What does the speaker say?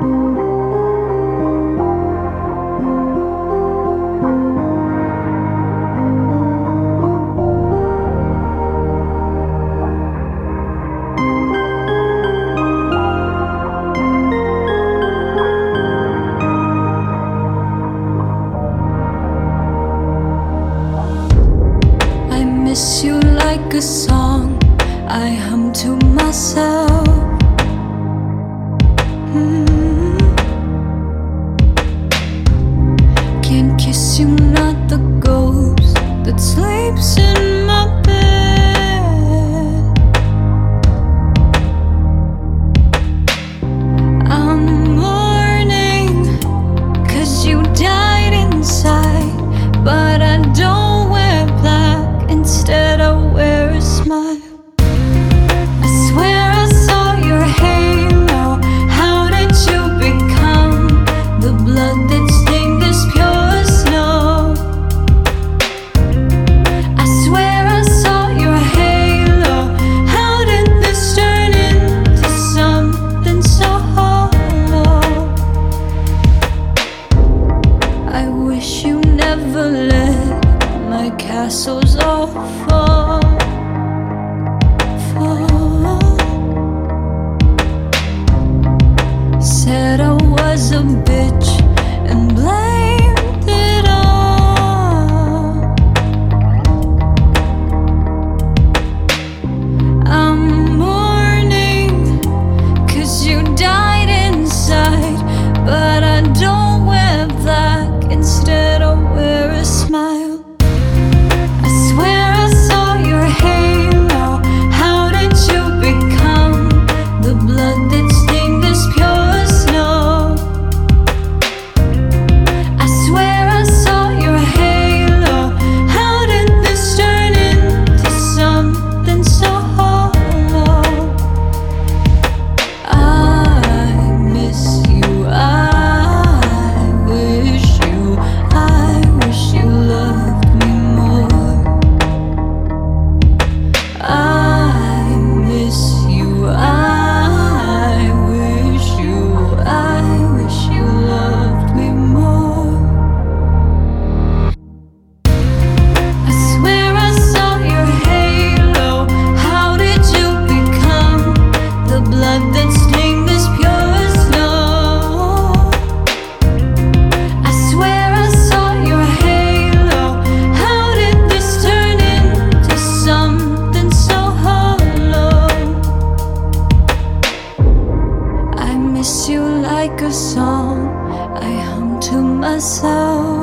I miss you like a song I hum to myself. Mm. you know I wish you never let my castles all fall. like a song I hum to myself.